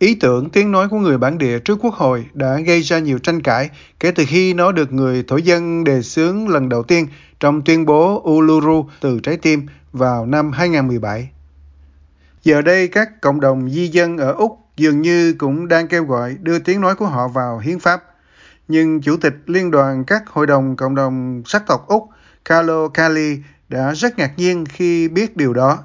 Ý tưởng tiếng nói của người bản địa trước quốc hội đã gây ra nhiều tranh cãi kể từ khi nó được người thổ dân đề xướng lần đầu tiên trong tuyên bố Uluru từ trái tim vào năm 2017. Giờ đây, các cộng đồng di dân ở Úc dường như cũng đang kêu gọi đưa tiếng nói của họ vào hiến pháp. Nhưng Chủ tịch Liên đoàn các hội đồng cộng đồng sắc tộc Úc, Carlo Kelly đã rất ngạc nhiên khi biết điều đó.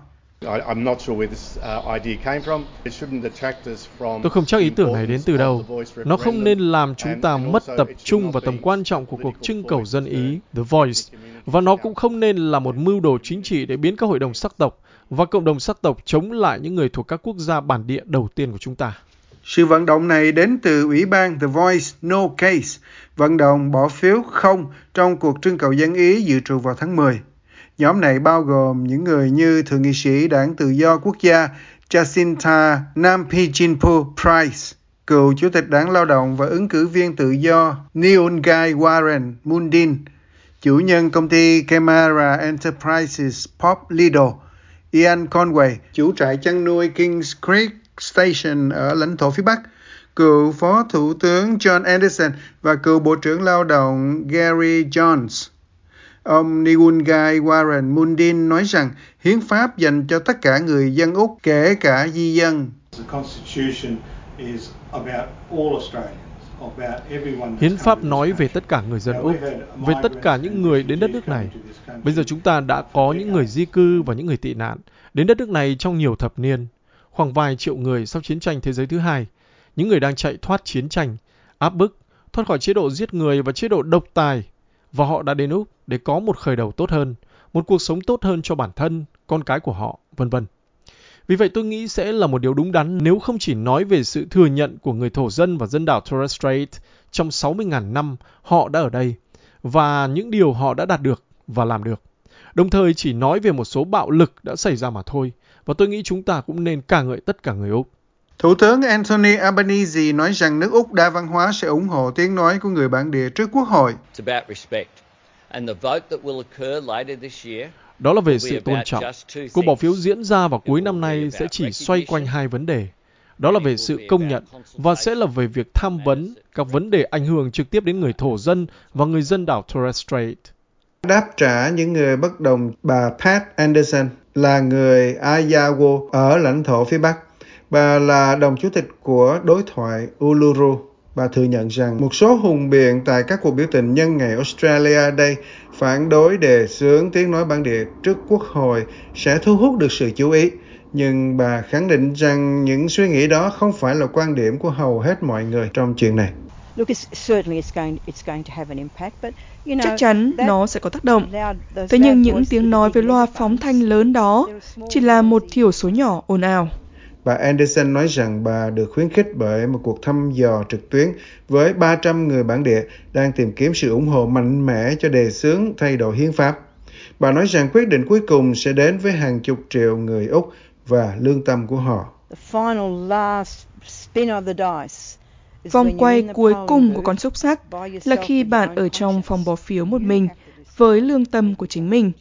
Tôi không chắc ý tưởng này đến từ đâu. Nó không nên làm chúng ta mất tập trung vào tầm quan trọng của cuộc trưng cầu dân Ý, The Voice, và nó cũng không nên là một mưu đồ chính trị để biến các hội đồng sắc tộc và cộng đồng sắc tộc chống lại những người thuộc các quốc gia bản địa đầu tiên của chúng ta. Sự vận động này đến từ Ủy ban The Voice No Case, vận động bỏ phiếu không trong cuộc trưng cầu dân Ý dự trù vào tháng 10. Nhóm này bao gồm những người như Thượng nghị sĩ Đảng Tự do Quốc gia Jacinta Nampijinpu Price, cựu Chủ tịch Đảng Lao động và ứng cử viên tự do Neongai Warren Mundin, chủ nhân công ty Camara Enterprises Pop Lido, Ian Conway, chủ trại chăn nuôi Kings Creek Station ở lãnh thổ phía Bắc, cựu Phó Thủ tướng John Anderson và cựu Bộ trưởng Lao động Gary Jones. Ông Nigungai Warren Mundin nói rằng hiến pháp dành cho tất cả người dân Úc, kể cả di dân. Hiến pháp nói về tất cả người dân Úc, về tất cả những người đến đất nước này. Bây giờ chúng ta đã có những người di cư và những người tị nạn đến đất nước này trong nhiều thập niên, khoảng vài triệu người sau chiến tranh thế giới thứ hai, những người đang chạy thoát chiến tranh, áp bức, thoát khỏi chế độ giết người và chế độ độc tài và họ đã đến Úc để có một khởi đầu tốt hơn, một cuộc sống tốt hơn cho bản thân, con cái của họ, vân vân. Vì vậy tôi nghĩ sẽ là một điều đúng đắn nếu không chỉ nói về sự thừa nhận của người thổ dân và dân đảo Torres Strait trong 60.000 năm họ đã ở đây và những điều họ đã đạt được và làm được. Đồng thời chỉ nói về một số bạo lực đã xảy ra mà thôi và tôi nghĩ chúng ta cũng nên ca ngợi tất cả người Úc. Thủ tướng Anthony Albanese nói rằng nước Úc đa văn hóa sẽ ủng hộ tiếng nói của người bản địa trước quốc hội. Đó là về sự tôn trọng. Cuộc bỏ phiếu diễn ra vào cuối năm nay sẽ chỉ xoay quanh hai vấn đề. Đó là về sự công nhận và sẽ là về việc tham vấn các vấn đề ảnh hưởng trực tiếp đến người thổ dân và người dân đảo Torres Strait. Đáp trả những người bất đồng, bà Pat Anderson là người Ayawo ở lãnh thổ phía Bắc. Bà là đồng chủ tịch của đối thoại Uluru. Bà thừa nhận rằng một số hùng biện tại các cuộc biểu tình nhân ngày Australia đây phản đối đề xướng tiếng nói bản địa trước quốc hội sẽ thu hút được sự chú ý. Nhưng bà khẳng định rằng những suy nghĩ đó không phải là quan điểm của hầu hết mọi người trong chuyện này. Chắc chắn nó sẽ có tác động. Thế nhưng những tiếng nói với loa phóng thanh lớn đó chỉ là một thiểu số nhỏ ồn ào. Bà Anderson nói rằng bà được khuyến khích bởi một cuộc thăm dò trực tuyến với 300 người bản địa đang tìm kiếm sự ủng hộ mạnh mẽ cho đề xướng thay đổi hiến pháp. Bà nói rằng quyết định cuối cùng sẽ đến với hàng chục triệu người Úc và lương tâm của họ. Vòng quay cuối cùng của con xúc sắc là khi bạn ở trong phòng bỏ phiếu một mình với lương tâm của chính mình.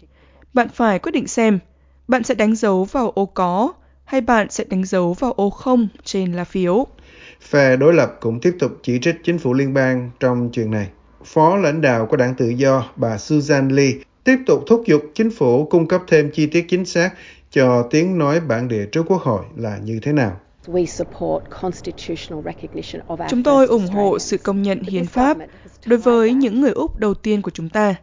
Bạn phải quyết định xem bạn sẽ đánh dấu vào ô có hay bạn sẽ đánh dấu vào ô không trên lá phiếu. Phe đối lập cũng tiếp tục chỉ trích chính phủ liên bang trong chuyện này. Phó lãnh đạo của đảng tự do bà Susan Lee tiếp tục thúc giục chính phủ cung cấp thêm chi tiết chính xác cho tiếng nói bản địa trước quốc hội là như thế nào. Chúng tôi ủng hộ sự công nhận hiến pháp đối với những người Úc đầu tiên của chúng ta.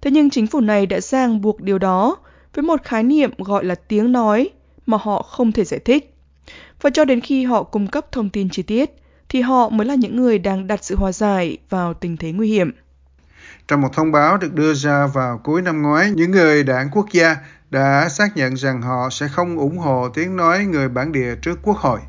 Thế nhưng chính phủ này đã ràng buộc điều đó với một khái niệm gọi là tiếng nói mà họ không thể giải thích. Và cho đến khi họ cung cấp thông tin chi tiết, thì họ mới là những người đang đặt sự hòa giải vào tình thế nguy hiểm. Trong một thông báo được đưa ra vào cuối năm ngoái, những người đảng quốc gia đã xác nhận rằng họ sẽ không ủng hộ tiếng nói người bản địa trước quốc hội.